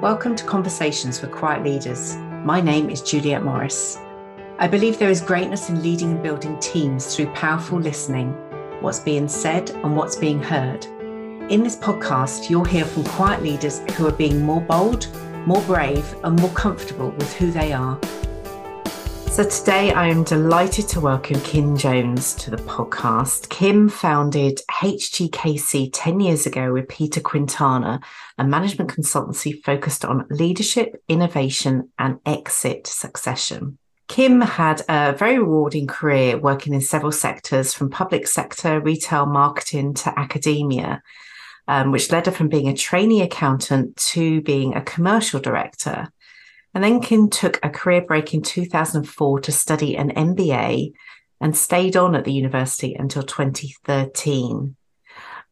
Welcome to Conversations with Quiet Leaders. My name is Juliet Morris. I believe there is greatness in leading and building teams through powerful listening, what's being said and what's being heard. In this podcast, you'll hear from quiet leaders who are being more bold, more brave, and more comfortable with who they are. So today I am delighted to welcome Kim Jones to the podcast. Kim founded HGKC 10 years ago with Peter Quintana, a management consultancy focused on leadership, innovation, and exit succession. Kim had a very rewarding career working in several sectors from public sector, retail, marketing to academia, um, which led her from being a trainee accountant to being a commercial director. And then Kim took a career break in 2004 to study an MBA and stayed on at the university until 2013.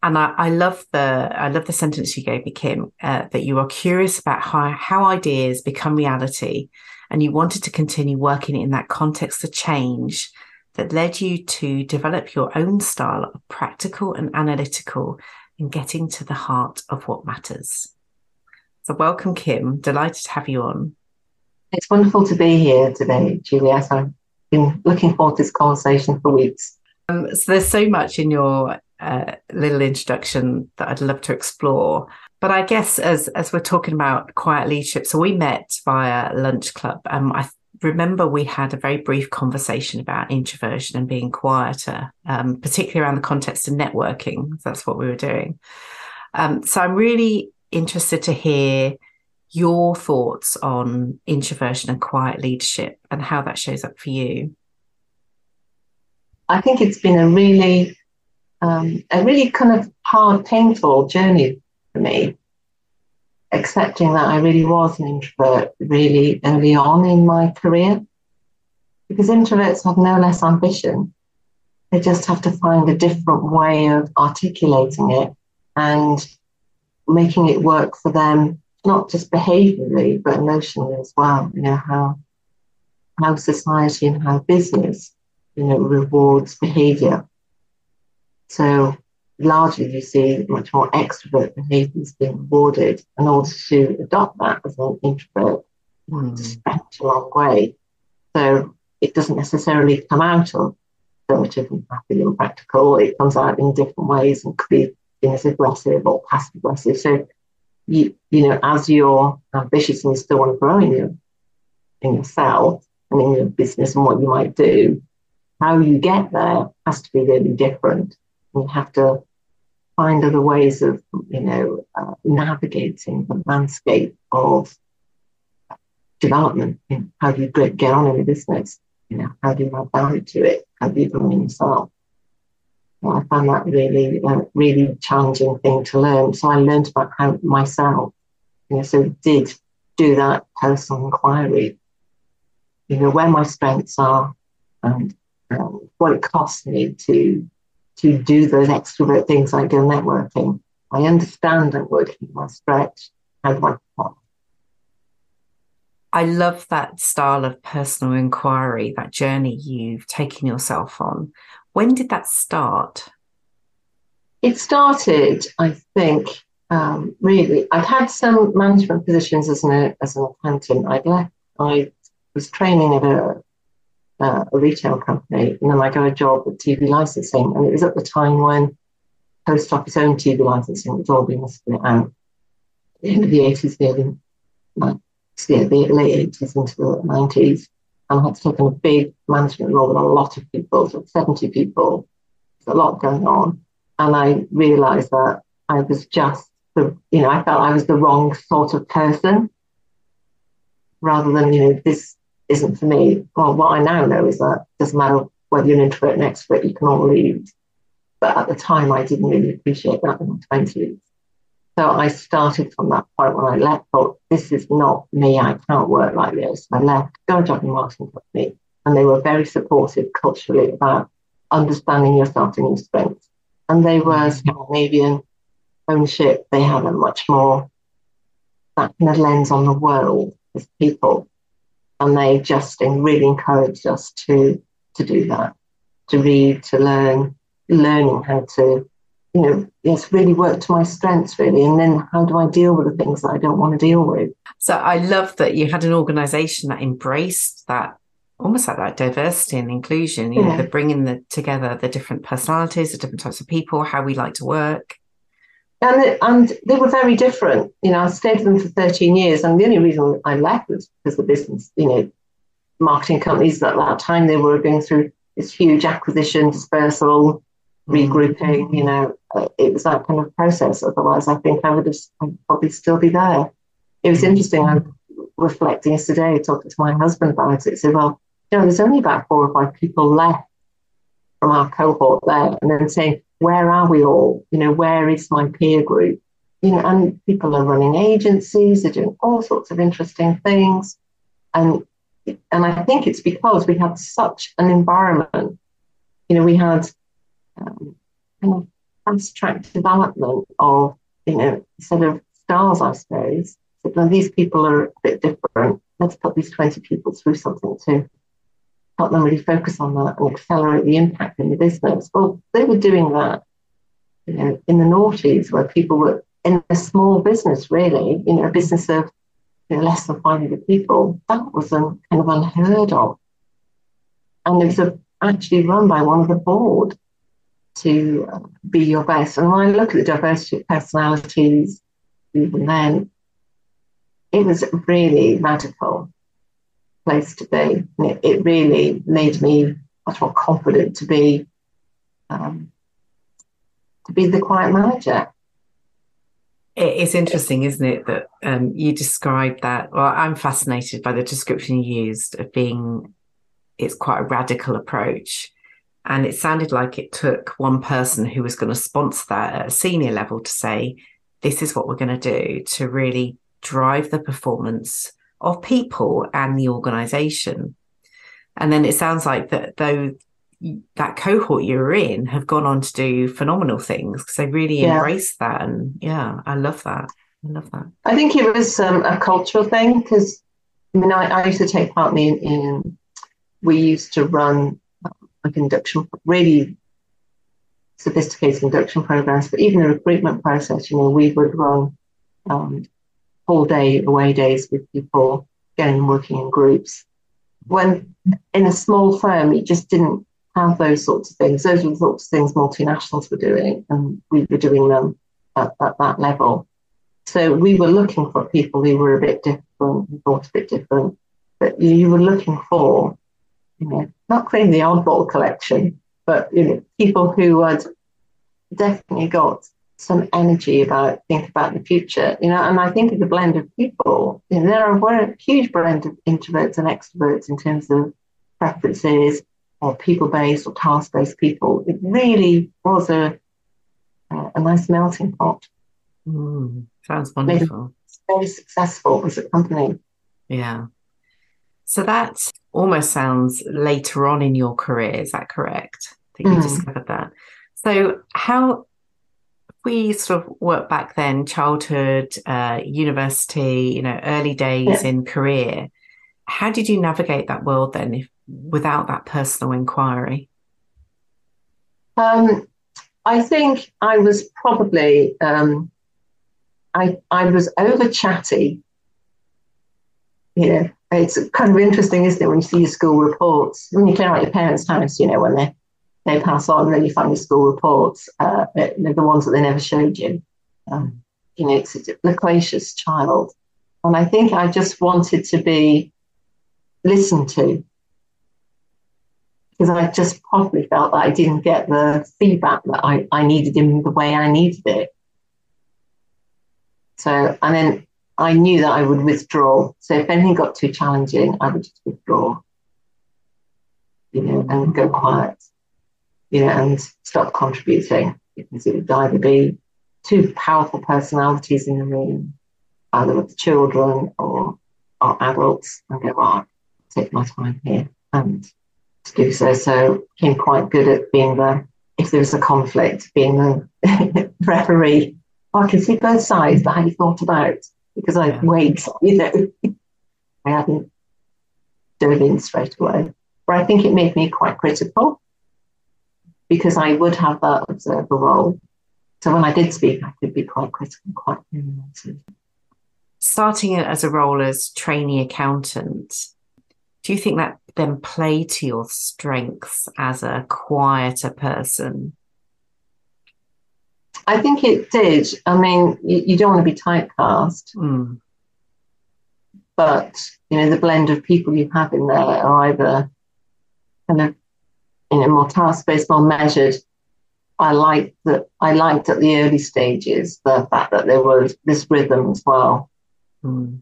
And I, I love the I love the sentence you gave me, Kim, uh, that you are curious about how, how ideas become reality, and you wanted to continue working in that context of change that led you to develop your own style of practical and analytical and getting to the heart of what matters. So, welcome, Kim. Delighted to have you on. It's wonderful to be here today, Juliet. I've been looking forward to this conversation for weeks. Um, so there's so much in your uh, little introduction that I'd love to explore. But I guess as as we're talking about quiet leadership, so we met via Lunchclub. Um, I remember we had a very brief conversation about introversion and being quieter, um, particularly around the context of networking. That's what we were doing. Um, so I'm really interested to hear your thoughts on introversion and quiet leadership and how that shows up for you. I think it's been a really, um, a really kind of hard, painful journey for me, accepting that I really was an introvert really early on in my career. Because introverts have no less ambition. They just have to find a different way of articulating it and making it work for them not just behaviorally, but emotionally as well. You know, how how society and how business, you know, rewards behavior. So largely you see much more extrovert behaviors being rewarded in order to adopt that as an introvert mm. stretch a long way. So it doesn't necessarily come out of assertive and happy and practical. It comes out in different ways and could be as aggressive or passive aggressive. So you, you know, as you're ambitious and you still want to grow in, your, in yourself and in your business and what you might do, how you get there has to be really different. You have to find other ways of, you know, uh, navigating the landscape of development. You know, how do you get on in a business? You know, how do you add value to it? How do you grow in yourself? I found that really, uh, really challenging thing to learn. So I learned about how myself, you know, so did do that personal inquiry, you know, where my strengths are and um, what it costs me to to do those extrovert things like go networking. I understand that working my stretch. How do I I love that style of personal inquiry, that journey you've taken yourself on. When did that start? It started, I think, um, really. I'd had some management positions as an as an accountant. I'd left. I was training at a uh, a retail company, and then I got a job at TV licensing. And it was at the time when post office owned TV licensing was all being split out. The end of the eighties, the early, the late eighties into the nineties and had to take on a big management role with a lot of people, so 70 people. There's a lot going on. And I realized that I was just the, you know, I felt I was the wrong sort of person rather than, you know, this isn't for me. Well, what I now know is that it doesn't matter whether you're an introvert or an extrovert, you can all lead. But at the time, I didn't really appreciate that in my 20s. So I started from that point when I left, thought, this is not me. I can't work like this. I left, got a job in marketing company, and they were very supportive culturally about understanding yourself and your strengths. And they were mm-hmm. Scandinavian ownership. They had a much more that kind of lens on the world as people. And they just really encouraged us to to do that, to read, to learn, learning how to you know, it's really worked to my strengths, really. And then how do I deal with the things that I don't want to deal with? So I love that you had an organization that embraced that almost like that diversity and inclusion, you yeah. know, the bringing the together the different personalities, the different types of people, how we like to work. And, it, and they were very different. You know, I stayed with them for 13 years, and the only reason I left was because the business, you know, marketing companies at that time, they were going through this huge acquisition, dispersal, regrouping, you know, uh, it was that kind of process. Otherwise, I think I would have I'd probably still be there. It was interesting. I'm reflecting yesterday, talking to my husband about it. Said, well, you know, there's only about four or five people left from our cohort there, and then saying, where are we all? You know, where is my peer group? You know, and people are running agencies, they're doing all sorts of interesting things, and and I think it's because we had such an environment. You know, we had um, kind of fast track development of, you know, sort of stars, I suppose. So, well, these people are a bit different. Let's put these 20 people through something to help them really focus on that and accelerate the impact in the business. Well, they were doing that, you know, in the noughties where people were in a small business, really, you know, a business of you know, less than 500 people. That was um, kind of unheard of. And it was a, actually run by one of the board to uh, be your best. And when I look at the diversity of personalities, even then, it was a really radical place to be. It, it, really made me much more confident to be um, to be the quiet manager. It's interesting, isn't it, that um, you described that? Well, I'm fascinated by the description you used of being it's quite a radical approach and it sounded like it took one person who was going to sponsor that at a senior level to say, this is what we're going to do to really drive the performance of people and the organization. And then it sounds like that though that cohort you were in have gone on to do phenomenal things because they really yeah. embraced that. And yeah, I love that. I love that. I think it was um, a cultural thing because I mean, I, I, used to take part in, in, we used to run induction, really sophisticated induction programs, but even the recruitment process, you know, we would run um, whole day away days with people, again, working in groups. When in a small firm, you just didn't have those sorts of things. Those were the sorts of things multinationals were doing, and we were doing them at, at that level. So we were looking for people who were a bit different, who thought a bit different, but you were looking for you know, not creating the oddball collection, but you know, people who had definitely got some energy about think about the future, you know, and I think it's a blend of people. You know, there are a huge blend of introverts and extroverts in terms of preferences or people-based or task-based people. It really was a a nice melting pot. Mm, sounds wonderful. Very successful as a company. Yeah. So that almost sounds later on in your career. Is that correct? That think mm. you discovered that. So how we sort of work back then, childhood, uh, university, you know, early days yeah. in career. How did you navigate that world then, if without that personal inquiry? Um, I think I was probably um, I I was over chatty. Yeah, it's kind of interesting, isn't it, when you see your school reports, when you clear out your parents' house, you know, when they, they pass on, then you find your school reports, uh, they're the ones that they never showed you. Um, you know, it's a loquacious child. And I think I just wanted to be listened to because I just probably felt that I didn't get the feedback that I, I needed in the way I needed it. So, and then I knew that I would withdraw. So if anything got too challenging, I would just withdraw, you know, and go quiet, you know, and stop contributing because it would either be two powerful personalities in the room, either with children or, or adults, and go, well, take my time here and to do so. So became quite good at being the, if there was a conflict, being the referee. I can see both sides, but how you thought about because I yeah. wait, you know, I hadn't dove in straight away. But I think it made me quite critical because I would have that observer role. So when I did speak, I could be quite critical, quite opinionated. Starting as a role as trainee accountant, do you think that then played to your strengths as a quieter person? I think it did. I mean, you, you don't want to be typecast, mm. but you know the blend of people you have in there are either kind of you know more task-based, more measured. I liked that. I liked at the early stages the fact that there was this rhythm as well, mm.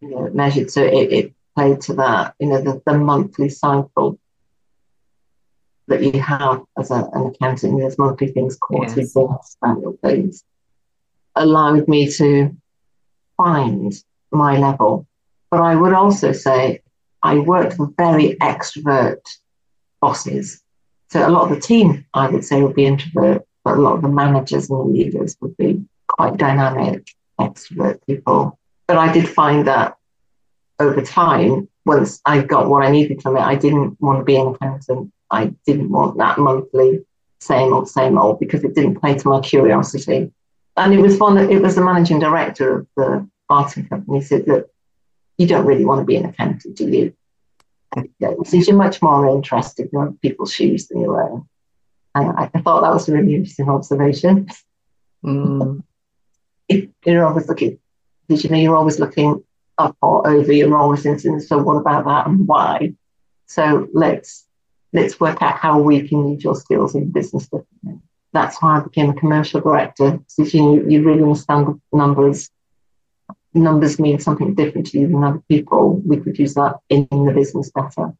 you know, measured. So it, it played to that. You know, the, the monthly cycle that you have as a, an accountant. There's monthly things, quarterly yes. things, annual things. Allowed me to find my level. But I would also say I worked with very extrovert bosses. So a lot of the team, I would say, would be introvert, but a lot of the managers and the leaders would be quite dynamic, extrovert people. But I did find that over time, once I got what I needed from it, I didn't want to be an accountant. I didn't want that monthly same old, same old because it didn't play to my curiosity. And it was one it was the managing director of the marketing company said that you don't really want to be an accountant, do you? So you're much more interested in other people's shoes than your own. And I, I thought that was a really interesting observation. Mm. you're always looking, did you know you're always looking up or over, you're always thinking, so what about that and why? So let's let's work out how we can use your skills in business differently. That's why I became a commercial director. So you, you really understand the numbers numbers mean something different to you than other people, we could use that in the business better.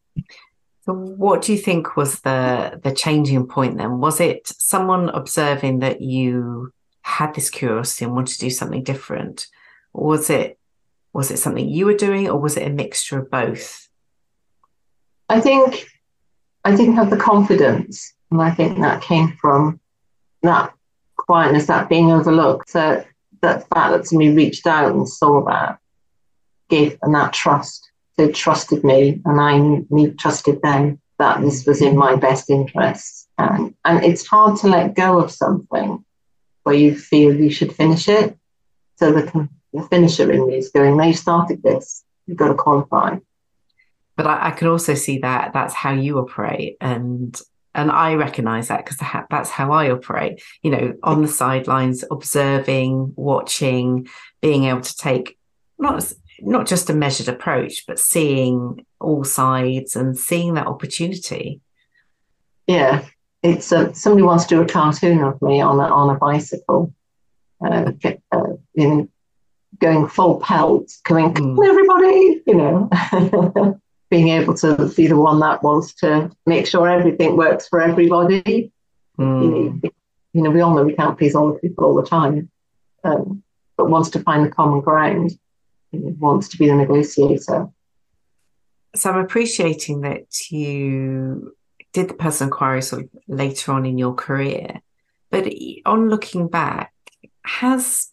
So what do you think was the the changing point then? Was it someone observing that you had this curiosity and wanted to do something different? Or was it was it something you were doing or was it a mixture of both? I think I didn't have the confidence and I think that came from that quietness, that being overlooked. So that fact that somebody reached out and saw that gave and that trust. They trusted me and I me trusted them that this was in my best interest. And and it's hard to let go of something where you feel you should finish it. So the, the finisher in me is going, no, you started this. You've got to qualify. But I, I can also see that that's how you operate. And and I recognize that because that's how I operate. You know, on the sidelines, observing, watching, being able to take not not just a measured approach, but seeing all sides and seeing that opportunity. Yeah, it's uh, somebody wants to do a cartoon of me on a, on a bicycle, uh, uh, in going full pelt, coming, mm. everybody, you know. being able to be the one that wants to make sure everything works for everybody. Mm. You, know, you know, we all know we can't please all the people all the time, um, but wants to find the common ground, you know, wants to be the negotiator. So I'm appreciating that you did the personal inquiry sort of later on in your career, but on looking back, has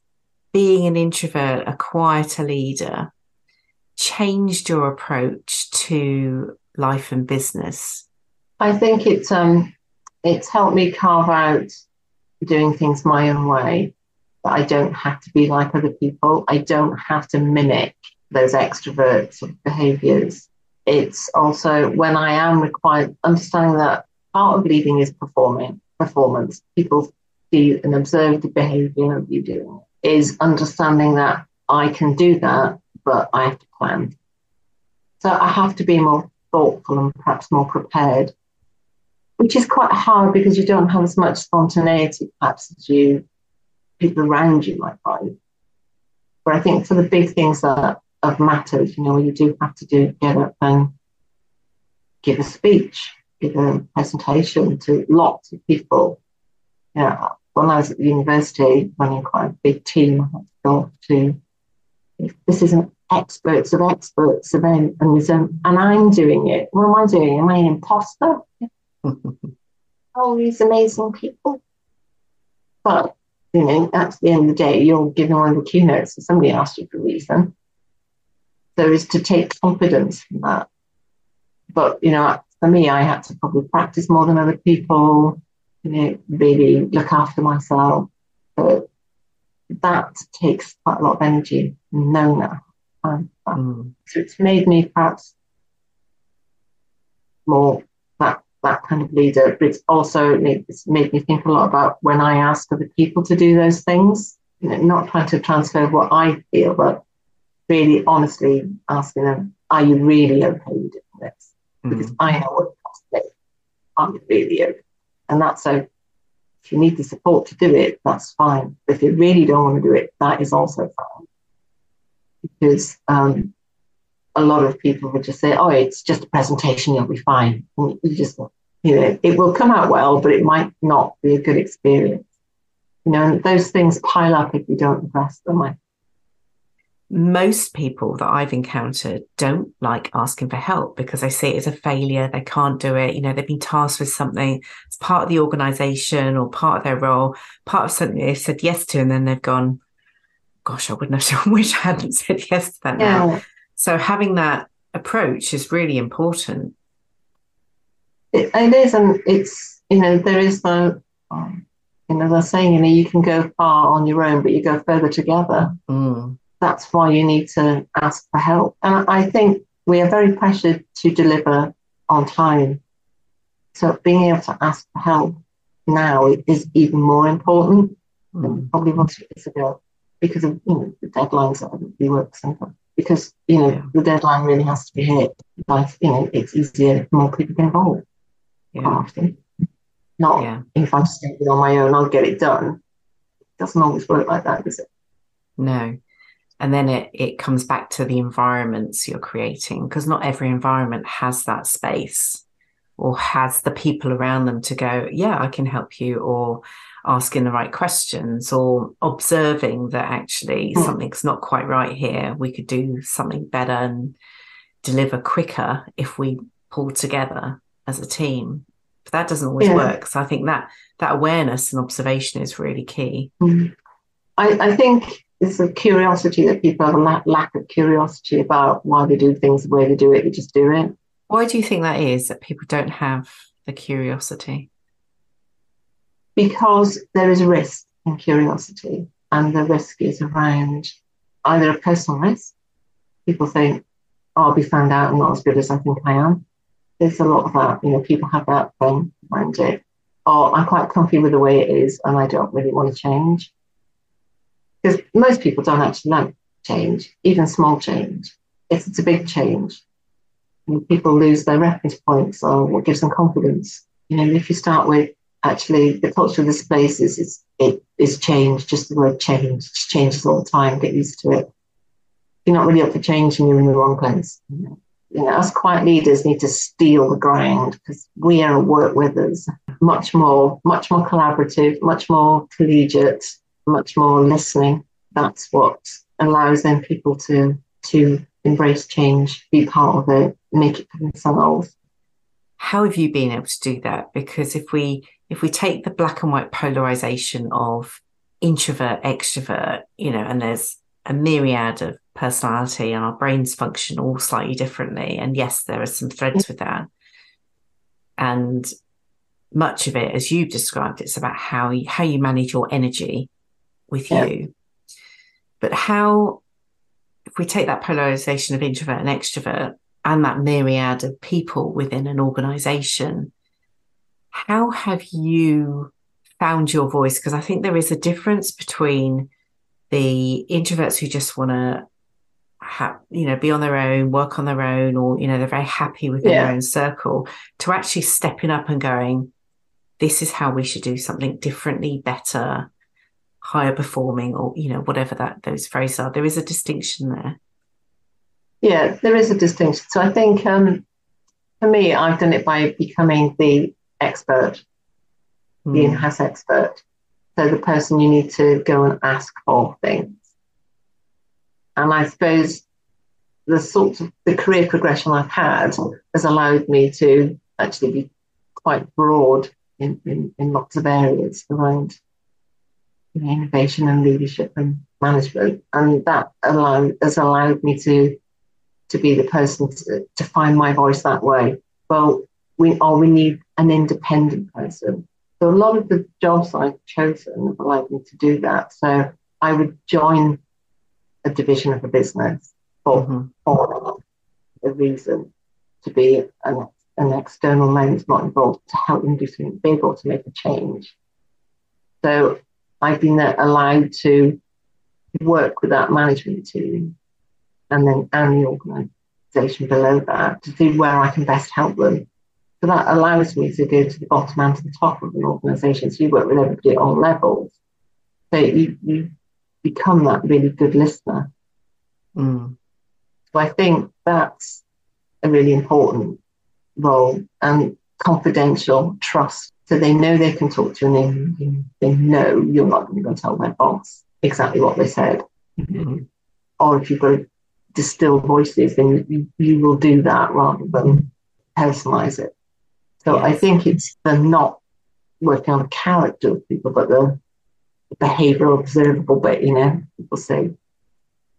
being an introvert, a quieter leader, changed your approach to life and business? I think it's um, it's helped me carve out doing things my own way. That I don't have to be like other people. I don't have to mimic those extrovert sort of behaviors. It's also when I am required, understanding that part of leading is performing performance. People see and observe the behavior of you doing. Is understanding that I can do that but I have to plan. So I have to be more thoughtful and perhaps more prepared, which is quite hard because you don't have as much spontaneity perhaps as you people around you might find. But I think for the big things that have mattered, you know, you do have to do get up and give a speech, give a presentation to lots of people. Yeah, when I was at the university running quite a big team, I had to to this is an experts of experts event and um, and I'm doing it. What am I doing? Am I an imposter? All these amazing people. But you know, at the end of the day, you're giving one of the keynotes, so somebody asked you for a reason. There is to take confidence from that. But you know, for me, I had to probably practice more than other people. You know, really look after myself. But that takes quite a lot of energy, knowing that. Um, mm. So it's made me perhaps more that that kind of leader, but it's also it's made me think a lot about when I ask other people to do those things, you know, not trying to transfer what I feel, but really honestly asking them, are you really okay with doing this? Mm. Because I know what it costs me. I'm really okay. And that's so if you need the support to do it, that's fine. But if you really don't want to do it, that is also fine. Because um, a lot of people would just say, oh, it's just a presentation, you'll be fine. You just, you know, it will come out well, but it might not be a good experience. You know, and those things pile up if you don't address them. Most people that I've encountered don't like asking for help because they see it as a failure. They can't do it. You know, they've been tasked with something. It's part of the organization or part of their role, part of something they've said yes to, and then they've gone, gosh, I wouldn't have wish I hadn't said yes to that yeah. now. So having that approach is really important. It, it is, and it's, you know, there is the, um, you know, they're saying, you know, you can go far on your own, but you go further together. Mm that's why you need to ask for help. And I think we are very pressured to deliver on time. So being able to ask for help now is even more important mm. than probably was years ago because of you know the deadlines that we work sometimes. Because you know yeah. the deadline really has to be hit. Like you know it's easier more people get involved. Yeah. Often. Not yeah. if I'm standing on my own, I'll get it done. It doesn't always work like that, does it? No and then it it comes back to the environments you're creating because not every environment has that space or has the people around them to go yeah i can help you or asking the right questions or observing that actually mm. something's not quite right here we could do something better and deliver quicker if we pull together as a team but that doesn't always yeah. work so i think that that awareness and observation is really key mm. I, I think it's a curiosity that people have a lack of curiosity about why they do things the way they do it. They just do it. Why do you think that is that people don't have the curiosity? Because there is risk in curiosity, and the risk is around either a personal risk. People think, oh, I'll be found out I'm not as good as I think I am. There's a lot of that, you know, people have that thing around it. Or I'm quite comfy with the way it is and I don't really want to change because most people don't actually like change, even small change. If it's a big change, people lose their reference points or what gives them confidence. You know, if you start with actually the culture of this place is, is it is change, just the word change, changes all the time, get used to it. You're not really up for change and you're in the wrong place. You know, us quiet leaders need to steal the ground because we are a work with us much more, much more collaborative, much more collegiate, much more listening. That's what allows then people to to embrace change, be part of it, make it for themselves. How have you been able to do that? Because if we if we take the black and white polarization of introvert, extrovert, you know, and there's a myriad of personality and our brains function all slightly differently. And yes, there are some threads with that. And much of it, as you've described, it's about how you, how you manage your energy with yeah. you. But how, if we take that polarization of introvert and extrovert and that myriad of people within an organization, how have you found your voice? Because I think there is a difference between the introverts who just want to have, you know, be on their own, work on their own, or, you know, they're very happy within yeah. their own circle to actually stepping up and going, this is how we should do something differently, better, higher performing or you know whatever that those phrases are there is a distinction there yeah there is a distinction so i think um, for me i've done it by becoming the expert mm. the hmm. in-house expert so the person you need to go and ask for things and i suppose the sort of the career progression i've had has allowed me to actually be quite broad in, in, in lots of areas around innovation and leadership and management. And that allowed, has allowed me to, to be the person to, to find my voice that way. Well, we, or we need an independent person. So a lot of the jobs I've chosen have allowed me to do that. So I would join a division of a business for, mm-hmm. for a reason to be an, an external lens not involved to help them do something big or to make a change. So I've been allowed to work with that management team and then and the organisation below that to see where I can best help them. So that allows me to go to the bottom and to the top of an organisation. So you work with everybody at all levels. So you, you become that really good listener. Mm. So I think that's a really important role and confidential trust. So they know they can talk to you and they, they know you're not going to tell their boss exactly what they said. Mm-hmm. Or if you've got to distill voices, then you, you will do that rather than personalize it. So yes. I think it's the not working on the character of people, but the, the behavioral observable bit, you know, people say.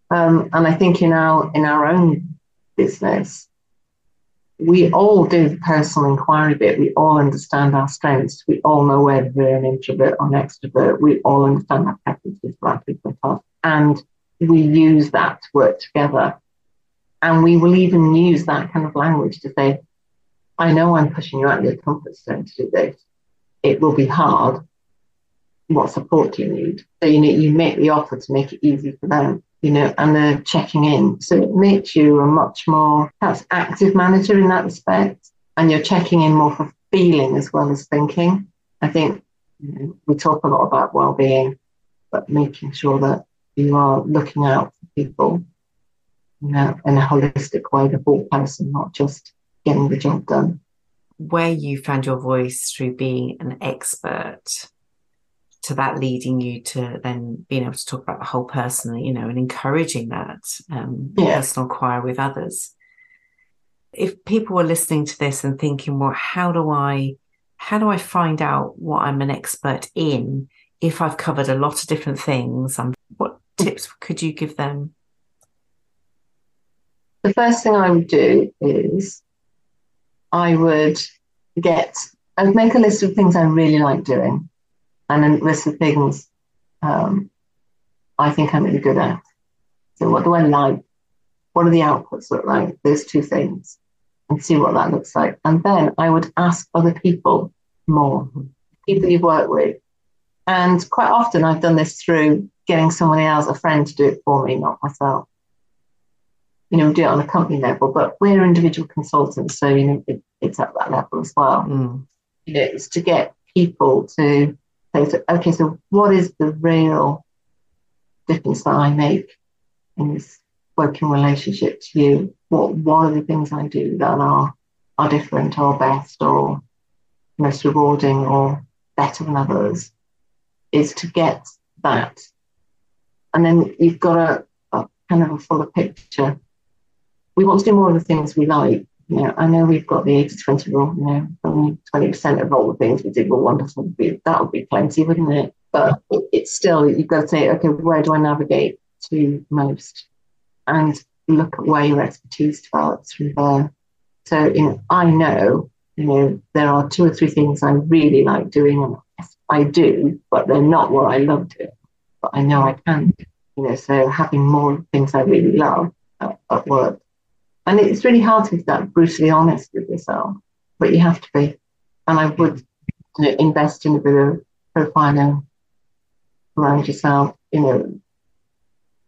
Um, and I think in our in our own business, we all do the personal inquiry bit. We all understand our strengths. We all know whether we're an introvert or an extrovert. We all understand our preferences for our people And we use that to work together. And we will even use that kind of language to say, I know I'm pushing you out of your comfort zone to do this. It will be hard. What support do you need? So you need, you make the offer to make it easy for them, you know, and they're checking in. So it makes you a much more perhaps active manager in that respect. And you're checking in more for feeling as well as thinking. I think you know, we talk a lot about well-being, but making sure that you are looking out for people you know, in a holistic way, the whole person, not just getting the job done. Where you found your voice through being an expert, to that leading you to then being able to talk about the whole person, you know, and encouraging that um, yeah. personal choir with others. If people were listening to this and thinking, well, how do I, how do I find out what I'm an expert in? If I've covered a lot of different things, um, what tips could you give them? The first thing I would do is I would get, I would make a list of things I really like doing and a list of things um, I think I'm really good at. So, what do I like? What do the outputs look like? Those two things, and see what that looks like. And then I would ask other people more, people you've worked with. And quite often I've done this through getting somebody else, a friend, to do it for me, not myself you know, do it on a company level, but we're individual consultants, so you know, it, it's at that level as well. Mm. You know, it's to get people to say, okay, so what is the real difference that I make in this working relationship to you? What what are the things I do that are are different or best or most rewarding or better than others? Is to get that, and then you've got a, a kind of a fuller picture we want to do more of the things we like. You know, I know we've got the 80 20 rule, you know, only 20% of all the things we did were wonderful. That would be plenty, wouldn't it? But it's still, you've got to say, okay, where do I navigate to most? And look at where your expertise develops from there. So, you know, I know, you know, there are two or three things I really like doing, and I do, but they're not what I love doing. But I know I can, you know, so having more things I really love at, at work and it's really hard to be that brutally honest with yourself, but you have to be. And I would you know, invest in a bit of profiling around yourself, you know,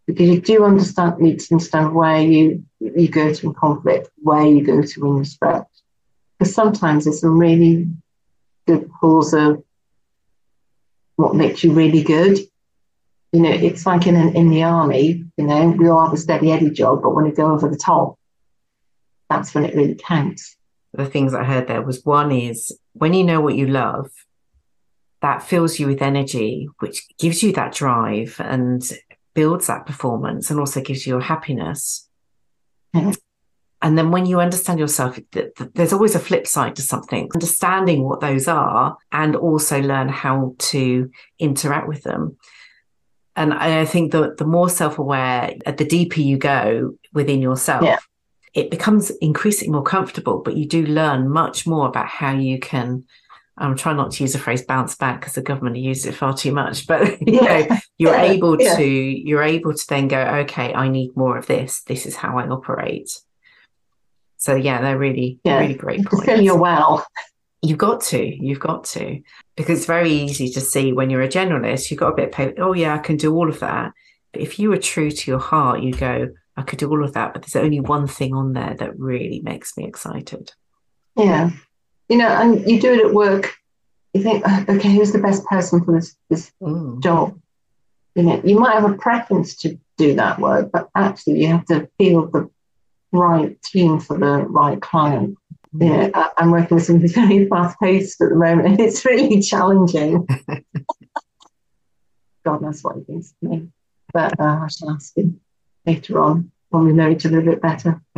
because you do understand, need to understand where you, you go to in conflict, where you go to in respect. Because sometimes there's some really good pools of what makes you really good. You know, it's like in an, in the army, you know, we all have a steady Eddie job, but when you go over the top, that's when it really counts. The things I heard there was one is when you know what you love, that fills you with energy, which gives you that drive and builds that performance and also gives you a happiness. And then when you understand yourself, there's always a flip side to something, understanding what those are and also learn how to interact with them. And I think that the more self aware, uh, the deeper you go within yourself, yeah it becomes increasingly more comfortable, but you do learn much more about how you can I'm trying not to use the phrase bounce back because the government uses it far too much, but you yeah. know, you're yeah. able yeah. to you're able to then go, okay, I need more of this. This is how I operate. So yeah, they're really really great points. To fill your well. You've got to, you've got to, because it's very easy to see when you're a generalist, you've got a bit of paper. Oh yeah, I can do all of that. But if you were true to your heart, you go, I could do all of that, but there's only one thing on there that really makes me excited. Yeah you know, and you do it at work. You think, uh, okay, who's the best person for this this mm. job? You know, you might have a preference to do that work, but actually, you have to feel the right team for the right client. Mm. Yeah, I'm working with something very fast paced at the moment. And it's really challenging. God knows what he thinks of me, but uh, I shall ask him later on when we know each other a bit better.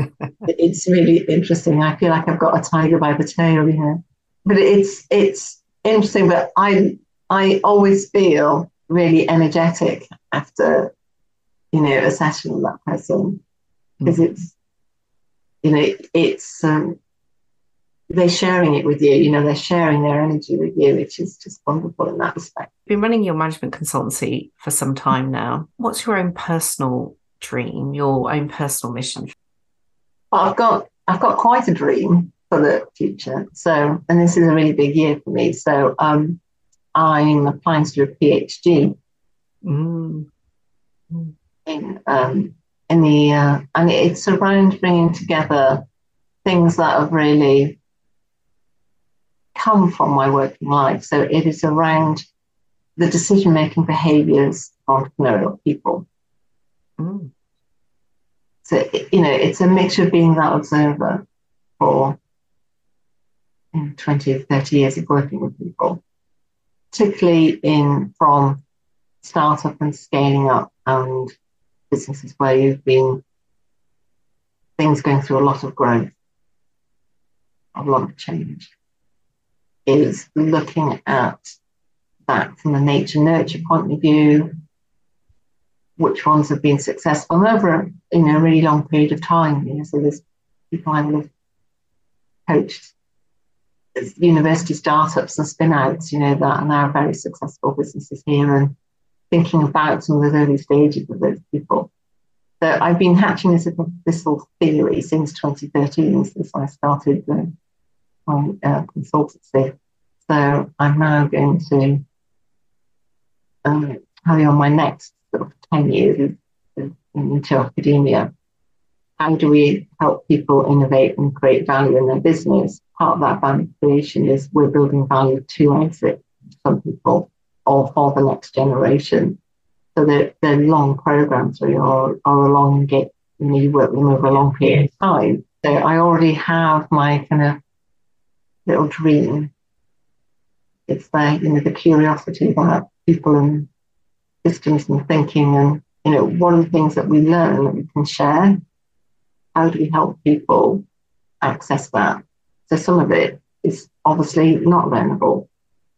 it's really interesting. I feel like I've got a tiger by the tail here. But it's it's interesting, but I I always feel really energetic after, you know, a session with that person. Because mm. it's you know, it's um, they're sharing it with you, you know, they're sharing their energy with you, which is just wonderful in that respect. You've been running your management consultancy for some time now. What's your own personal dream, your own personal mission? Well, I've got I've got quite a dream for the future. So, and this is a really big year for me. So, um, I'm applying to do a PhD mm. in um, in the uh, and it's around bringing together things that have really come from my working life. So it is around the decision making behaviors of entrepreneurial people. Mm. So, you know, it's a mixture of being that observer for you know, 20 or 30 years of working with people, particularly in from startup and scaling up and businesses where you've been things going through a lot of growth, a lot of change, is looking at that from a nature nurture point of view, which ones have been successful over you know a really long period of time. You know, so there's people I have coached university startups and spin outs, you know, that are now very successful businesses here and thinking about some of the early stages of those people. So I've been hatching this, this little theory since 2013, since I started the, my uh, consultancy. So I'm now going to um, carry on my next sort of 10 years into academia. How do we help people innovate and create value in their business? Part of that value creation is we're building value to exit some people or for the next generation. So they're, they're long programs or, or, or a long get, you know, you work with them over a long period of time. So I already have my kind of little dream. It's the, you know, the curiosity about people and systems and thinking and you know one of the things that we learn that we can share how do we help people access that so some of it is obviously not learnable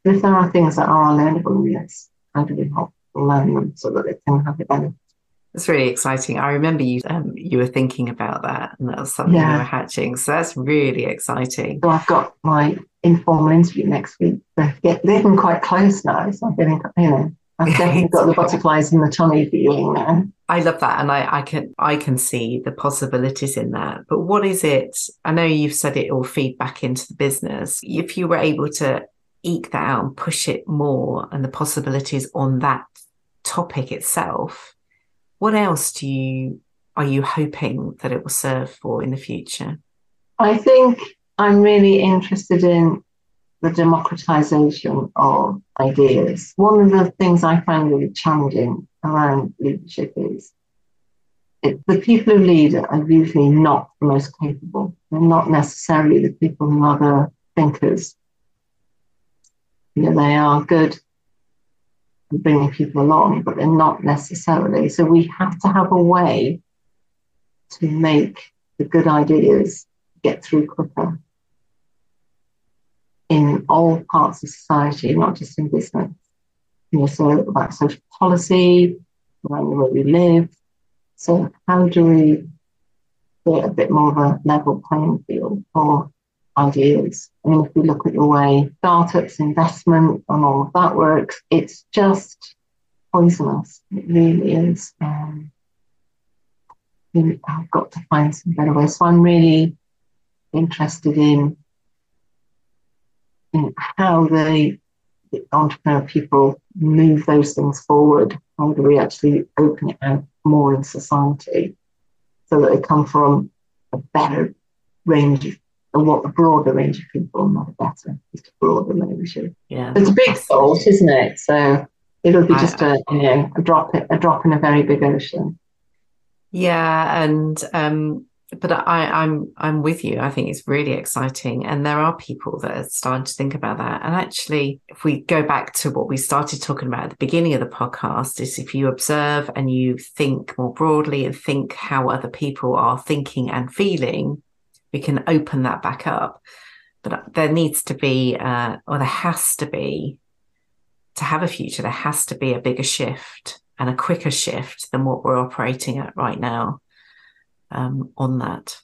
but if there are things that are learnable yes how do we help learn them so that they can have it benefit it's really exciting. I remember you um, you were thinking about that, and that was something yeah. you were hatching. So that's really exciting. So I've got my informal interview next week. They're getting quite close now, so I'm getting you know I've definitely got the butterflies in the tummy feeling now. I love that, and I, I can I can see the possibilities in that. But what is it? I know you've said it all feed back into the business. If you were able to eke that out and push it more, and the possibilities on that topic itself, what else do you are you hoping that it will serve for in the future? I think I'm really interested in the democratization of ideas. One of the things I find really challenging around leadership is it, the people who lead are usually not the most capable. They're not necessarily the people who are the thinkers. You know, they are good at bringing people along, but they're not necessarily. So we have to have a way to make the good ideas get through quicker in all parts of society, not just in business. You know, so about social policy, around the way we live. So how do we create a bit more of a level playing field for ideas. I mean, if we look at the way startups, investment, and all of that works, it's just poisonous. It really is. Um, I've got to find some better ways. So I'm really interested in, in how the, the entrepreneur people move those things forward. How do we actually open it out more in society so that they come from a better range of what a broader range of people, not a better, just a broader range of. Yeah, it's a big thought, isn't it? So it'll be just I, a you know a drop a drop in a very big ocean. Yeah, and um, but I, I'm I'm with you. I think it's really exciting, and there are people that are starting to think about that. And actually, if we go back to what we started talking about at the beginning of the podcast, is if you observe and you think more broadly and think how other people are thinking and feeling, we can open that back up. But there needs to be, uh, or there has to be, to have a future, there has to be a bigger shift and a quicker shift than what we're operating at right now um, on that.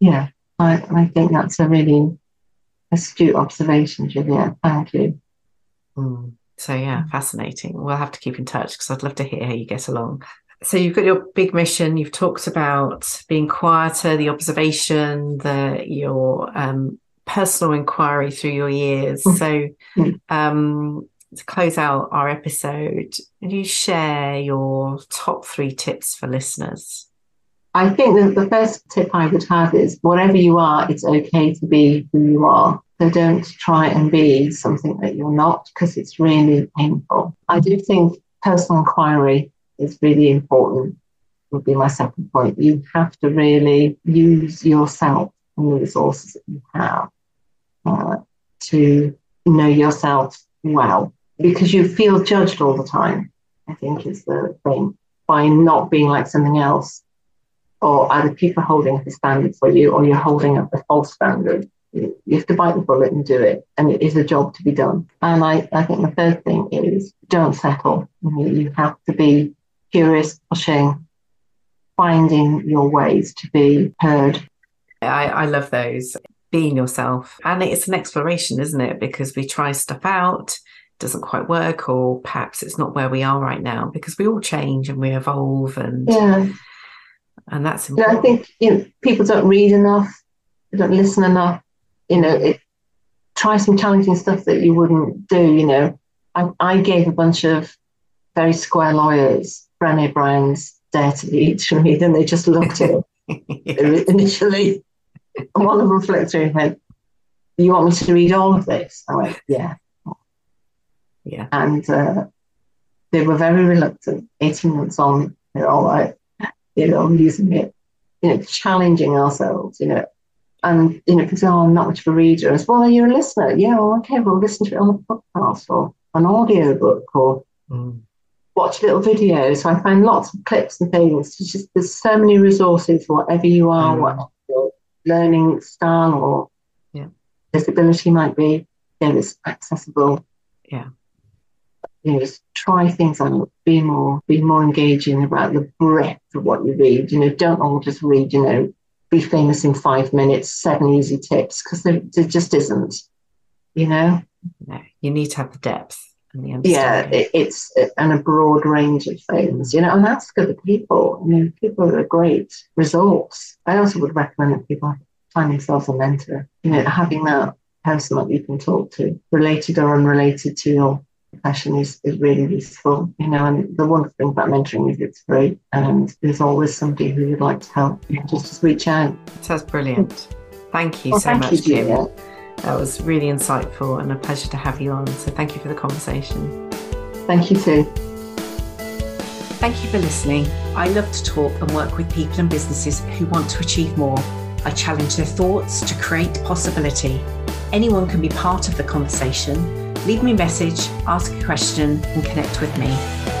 Yeah, I, I think that's a really astute observation, Julia. Thank you. Mm. So, yeah, fascinating. We'll have to keep in touch because I'd love to hear how you get along. So, you've got your big mission. You've talked about being quieter, the observation, the your um, personal inquiry through your years. Mm. So, um, to close out our episode, can you share your top three tips for listeners? I think that the first tip I would have is whatever you are, it's okay to be who you are. So don't try and be something that you're not because it's really painful. I do think personal inquiry is really important, would be my second point. You have to really use yourself and the resources that you have uh, to know yourself well because you feel judged all the time, I think is the thing, by not being like something else or either people holding up a standard for you or you're holding up a false standard. You have to bite the bullet and do it. And it is a job to be done. And I, I think the third thing is don't settle. You have to be curious, pushing, finding your ways to be heard. I, I love those. Being yourself. And it's an exploration, isn't it? Because we try stuff out doesn't quite work or perhaps it's not where we are right now because we all change and we evolve and yeah and that's important. I think you know, people don't read enough, they don't listen enough. You know, it, try some challenging stuff that you wouldn't do. You know, I, I gave a bunch of very square lawyers Brené Brown's Dare to Lead to read, and they just looked at it initially. And one of them flipped through and went, "You want me to read all of this?" I went, "Yeah." Yeah. And uh, they were very reluctant. 18 months on, they're all like, you know, using it, you know, challenging ourselves, you know. And, you know, because oh, I'm not much of a reader. As well, you're a listener. Yeah, well, okay, well, listen to it on a podcast or an audio book or mm. watch little videos. So I find lots of clips and things. It's just, there's so many resources, whatever you are, mm. what your learning style or yeah. disability might be, yeah, it's accessible. Yeah you know, just try things out, be more, be more engaging about the breadth of what you read. You know, don't all just read, you know, be famous in five minutes, seven easy tips, because there, there, just isn't, you know? No, you need to have the depth and the understanding. Yeah, it, it's and a broad range of things, you know, and that's good for people. I mean, people are a great resource. I also would recommend that people find themselves a mentor, you know, having that person that you can talk to, related or unrelated to your profession is, is really useful, you know, and the wonderful thing about mentoring is it's free and there's always somebody who you'd like to help. You can just, just reach out. That's brilliant. Thank you well, so thank much, you, Kim. That was really insightful and a pleasure to have you on. So thank you for the conversation. Thank you too. Thank you for listening. I love to talk and work with people and businesses who want to achieve more. I challenge their thoughts to create possibility. Anyone can be part of the conversation leave me a message, ask a question, and connect with me.